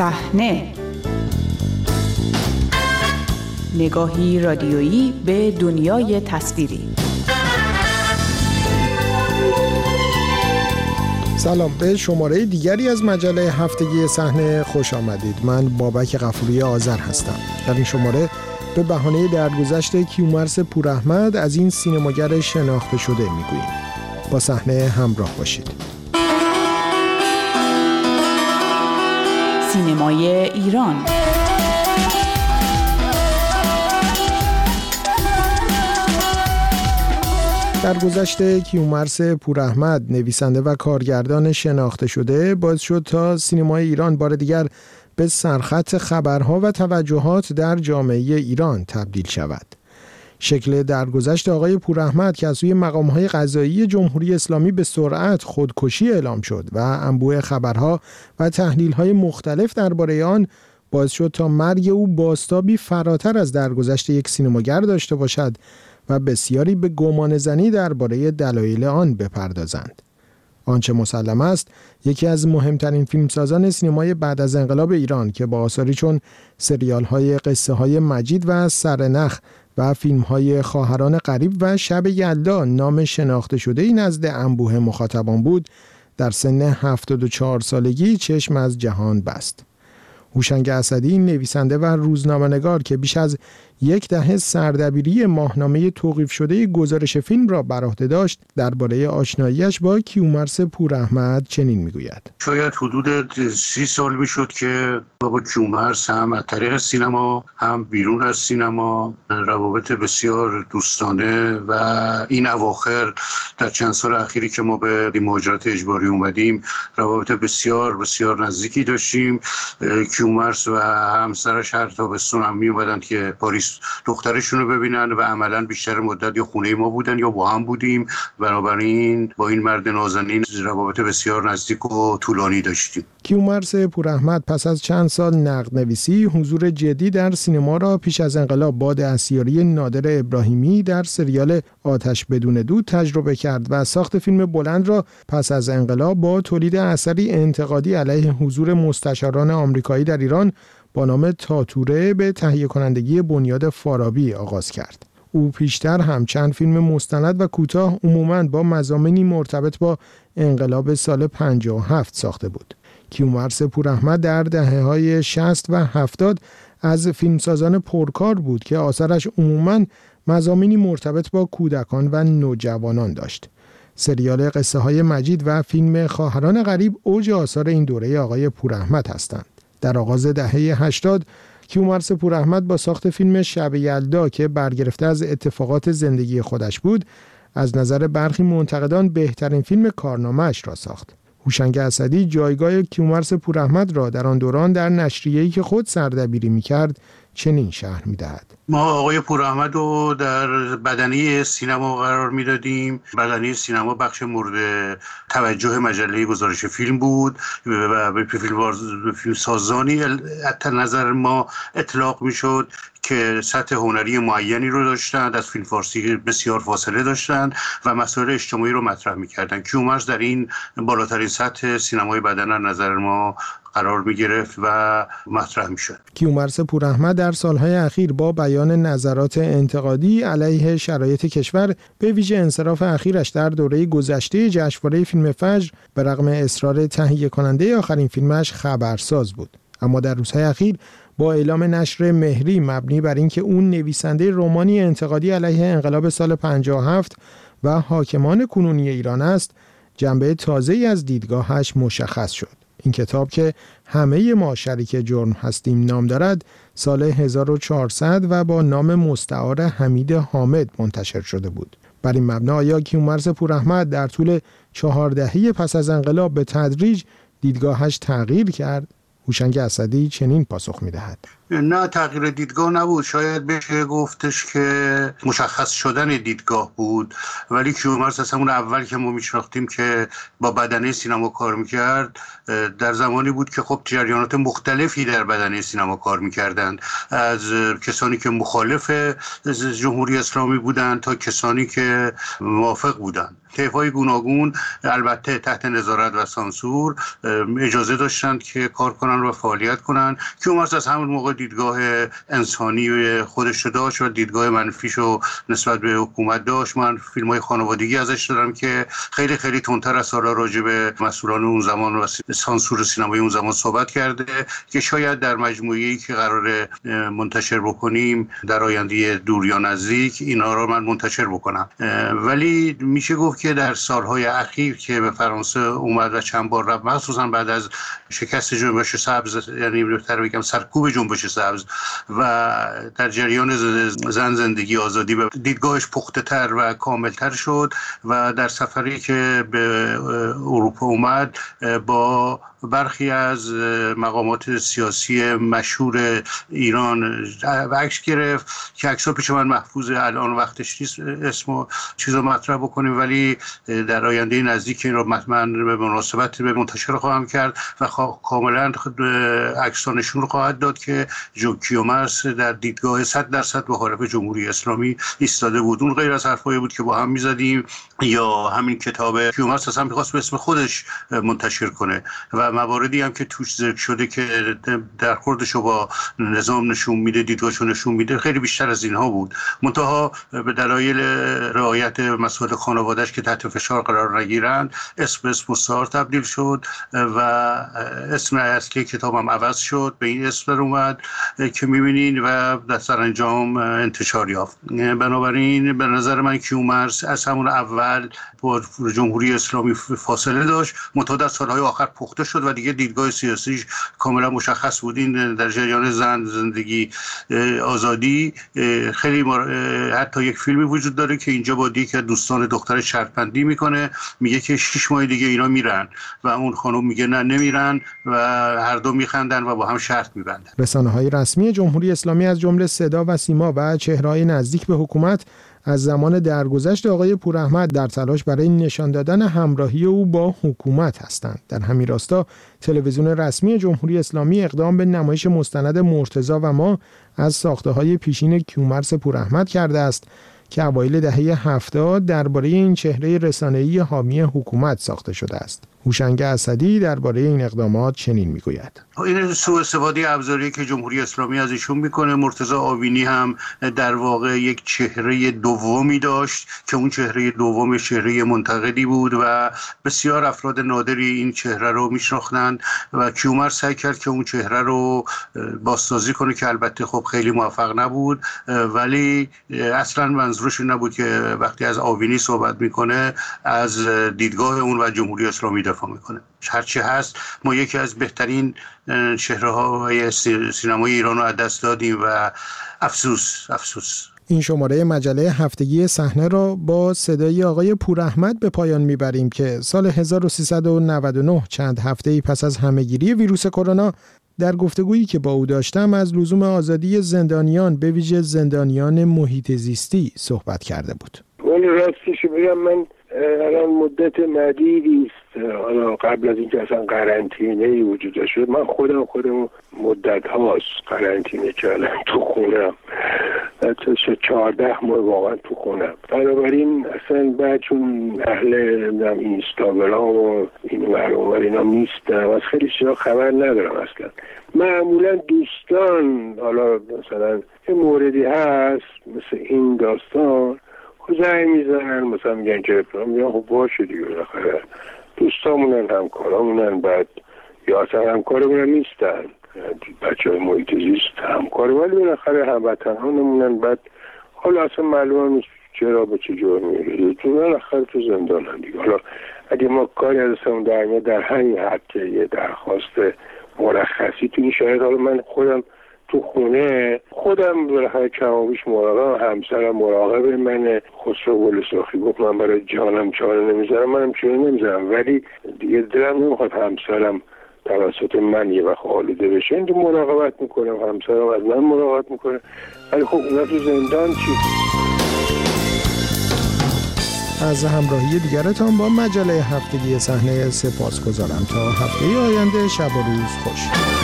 صحنه. نگاهی رادیویی به دنیای تصویری. سلام به شماره دیگری از مجله هفتگی صحنه خوش آمدید. من بابک غفوری آذر هستم. در این شماره به بهانه درگذشت کیومرس پوراحمد از این سینماگر شناخته شده می‌گوییم. با صحنه همراه باشید. سینمای ایران در گذشته کیومرس پوراحمد نویسنده و کارگردان شناخته شده باعث شد تا سینمای ایران بار دیگر به سرخط خبرها و توجهات در جامعه ایران تبدیل شود. شکل درگذشت آقای پوراحمد که از سوی مقامهای قضایی جمهوری اسلامی به سرعت خودکشی اعلام شد و انبوه خبرها و تحلیلهای مختلف درباره آن باعث شد تا مرگ او باستابی فراتر از درگذشت یک سینماگر داشته باشد و بسیاری به گمان زنی درباره دلایل آن بپردازند. آنچه مسلم است یکی از مهمترین فیلمسازان سینمای بعد از انقلاب ایران که با آثاری چون سریال های قصه های مجید و سرنخ و فیلم های خواهران قریب و شب یلدا نام شناخته شده ای نزد انبوه مخاطبان بود در سن 74 سالگی چشم از جهان بست. هوشنگ اسدی نویسنده و روزنامه‌نگار که بیش از یک دهه سردبیری ماهنامه توقیف شده گزارش فیلم را بر عهده داشت. درباره آشناییش با کیومرس پوراحمد چنین می‌گوید. شاید حدود سی سال می‌شد که با کیومرس هم از طریق سینما هم بیرون از سینما روابط بسیار دوستانه و این اواخر در چند سال اخیری که ما به مهاجرت اجباری اومدیم روابط بسیار بسیار نزدیکی داشتیم. کیومرس و همسرش هر تابستون هم می که پاریس دخترشون رو ببینن و عملا بیشتر مدت یا خونه ما بودن یا با هم بودیم. بنابراین با این مرد نازنین روابط بسیار نزدیک و طولانی داشتیم. کیومرس پوراحمد پس از چند سال نقد نویسی حضور جدی در سینما را پیش از انقلاب باد اسیاری نادر ابراهیمی در سریال آتش بدون دود تجربه کرد و ساخت فیلم بلند را پس از انقلاب با تولید اثری انتقادی علیه حضور مستشاران آمریکایی در ایران با نام تاتوره به تهیه کنندگی بنیاد فارابی آغاز کرد. او پیشتر هم چند فیلم مستند و کوتاه عموماً با مزامینی مرتبط با انقلاب سال 57 ساخته بود. کیومرس پوراحمد در دهه های 60 و 70 از فیلمسازان پرکار بود که آثارش عموماً مزامینی مرتبط با کودکان و نوجوانان داشت. سریال قصه های مجید و فیلم خواهران غریب اوج آثار این دوره آقای پوراحمد هستند. در آغاز دهه 80 کیومرس پوراحمد با ساخت فیلم شب یلدا که برگرفته از اتفاقات زندگی خودش بود از نظر برخی منتقدان بهترین فیلم کارنامهش را ساخت. هوشنگ اسدی جایگاه کیومرس پوراحمد را در آن دوران در نشریه‌ای که خود سردبیری می‌کرد چنین شهر می‌دهد. ما آقای پوراحمد رو در بدنی سینما قرار می‌دادیم. بدنی سینما بخش مورد توجه مجله گزارش فیلم بود و به فیلم سازانی نظر ما اطلاق می‌شد که سطح هنری معینی رو داشتند از فیلم فارسی بسیار فاصله داشتند و مسائل اجتماعی رو مطرح می‌کردند. کیومرز در این بالاترین سطح سینمای بدن نظر ما قرار می گرفت و مطرح می شد کیومرس پوراحمد در سالهای اخیر با بیان نظرات انتقادی علیه شرایط کشور به ویژه انصراف اخیرش در دوره گذشته جشنواره فیلم فجر به رغم اصرار تهیه کننده آخرین فیلمش خبرساز بود. اما در روزهای اخیر با اعلام نشر مهری مبنی بر اینکه اون نویسنده رمانی انتقادی علیه انقلاب سال 57 و حاکمان کنونی ایران است جنبه تازه از دیدگاهش مشخص شد. این کتاب که همه ما شریک جرم هستیم نام دارد سال 1400 و با نام مستعار حمید حامد منتشر شده بود. بر این مبنا آیا کیومرس پوراحمد در طول چهار دهه پس از انقلاب به تدریج دیدگاهش تغییر کرد. هوشنگ اسدی چنین پاسخ می‌دهد. نه تغییر دیدگاه نبود. شاید بشه گفتش که مشخص شدن دیدگاه بود. ولی کیومرس از همون اول که ما میشناختیم که با بدنه سینما کار می‌کرد در زمانی بود که خب جریانات مختلفی در بدنه سینما کار می‌کردند. از کسانی که مخالف جمهوری اسلامی بودند تا کسانی که موافق بودند. گوناگون البته تحت نظارت و سانسور اجازه داشتند که کار کنند کنن و فعالیت کنن کیومرس از همون موقع دیدگاه انسانی خودش داشت و دیدگاه منفیش رو نسبت به حکومت داشت. من فیلم های خانوادگی ازش دارم که خیلی خیلی تندتر از سالا راجع به مسئولان اون زمان و سانسور سینمای اون زمان صحبت کرده که شاید در مجموعی که قرار منتشر بکنیم در آینده دور یا نزدیک اینا رو من منتشر بکنم. ولی میشه گفت که در سالهای اخیر که به فرانسه اومد و چند بار رفت مخصوصا بعد از شکست جنبش سبز یعنی بهتر بگم سرکوب جنبش سبز و در جریان زن زندگی آزادی به دیدگاهش پخته تر و کامل تر شد و در سفری که به اروپا اومد با برخی از مقامات سیاسی مشهور ایران عکس گرفت که عکس پیش من محفوظ الان وقتش نیست اسم و چیز رو مطرح بکنیم ولی در آینده نزدیک این رو من به مناسبت به منتشر خواهم کرد و کاملا عکسانشون رو خواهد داد که جو کیومرس در دیدگاه صد درصد مخالف جمهوری اسلامی ایستاده بود. اون غیر از حرفایی بود که با هم می‌زدیم یا همین کتاب کیومرس اصلا می‌خواست به اسم خودش منتشر کنه. و مواردی هم که توش ذکر شده که در خوردش با نظام نشون میده دیدگاهشو نشون میده خیلی بیشتر از اینها بود. منتها به دلایل رعایت مسئول خانوادهش که تحت فشار قرار نگیرند اسم اسم مستعار تبدیل شد و اسم اصلی کتابم عوض شد به این اسم در اومد که می‌بینین و در سرانجام انتشار یافت. بنابراین به نظر من کیومرس از همون اول با جمهوری اسلامی فاصله داشت. منتها در سالهای آخر پخته شد و دیگه دیدگاه سیاسیش کاملا مشخص بود. این در جریان زن زندگی آزادی خیلی حتی یک فیلمی وجود داره که اینجا با دیگه دوستان دختر شرطبندی می‌کنه. میگه که شش ماه دیگه اینا میرن و اون خانم میگه نه نمیرن و هر دو میخندن و با هم شرط میبندن. رسانه های رسمی جمهوری اسلامی از جمله صدا و سیما و چهرهای نزدیک به حکومت از زمان درگذشت آقای پوراحمد در تلاش برای نشان دادن همراهی او با حکومت هستند در همین راستا تلویزیون رسمی جمهوری اسلامی اقدام به نمایش مستند مرتزا و ما از ساخته های پیشین کیومرس پوراحمد کرده است که اوایل دهه هفتاد درباره این چهره رسانه‌ای حامی حکومت ساخته شده است. هوشنگ اسدی درباره این اقدامات چنین می‌گوید. این سوء استفاده ابزاری که جمهوری اسلامی از ایشون می‌کنه مرتضی آوینی هم در واقع یک چهره دومی داشت که اون چهره دوم چهره منتقدی بود و بسیار افراد نادری این چهره رو میشناختند و کیومر سعی کرد که اون چهره رو بازسازی کنه که البته خب خیلی موفق نبود ولی اصلا منظورش نبود که وقتی از آوینی صحبت می‌کنه از دیدگاه اون و جمهوری اسلامی دفاع می‌کنه هرچی هست ما یکی از بهترین چهره های سینمای ایران رو از دست دادیم و افسوس افسوس این شماره مجله هفتگی صحنه را با صدای آقای پوراحمد به پایان می‌بریم که سال 1399 چند هفته ای پس از همهگیری ویروس کرونا در گفتگویی که با او داشتم از لزوم آزادی زندانیان به ویژه زندانیان محیط زیستی صحبت کرده بود. راستیشو بگم من الان مدت مدیدی است حالا قبل از اینکه اصلا قرنطینه ای وجود داشت من خودم خودم مدت هاست قرنطینه کردم تو خونم. حتی چهارده ماه واقعا تو خونم. بنابراین اصلا بعد چون اهل اینستاگرام و این ور اینا نیستم از خیلی چیزا خبر ندارم اصلا. معمولا دوستان حالا مثلا یه موردی هست مثل این داستان. زنگ می‌زنن مثلا میگن که میگن خب باشه دیگه بالاخره. دوستامونن همکارامونن بعد یا اصلا همکارمونن نیستن. بچه های محیط زیست همکار ولی بالاخره هموطنانمونن. بعد حالا اصلا معلوم نیست چرا به چه جور میره تو بالاخره تو زندان هم دیگه. حالا اگه ما کاری از اون در در همین حد که یه درخواست مرخصی تو این شاید حالا من خودم تو خونه. خودم بالاخره کمابیش مراقب همسرم مراقب من خسرو گل سرخی گفت من برای جانم چاره نمی‌ذارم منم چاره نمی‌ذارم. ولی دیگه دلم نمی‌خواد همسرم توسط من یه وقت آلوده بشه. این مراقبت می‌کنم همسرم از من مراقبت می‌کنه. ولی خب اونا تو زندان چی؟ از همراهی دیگرتان با مجله هفتگی صحنه سپاس گذارم تا هفته آینده شب و روز خوش.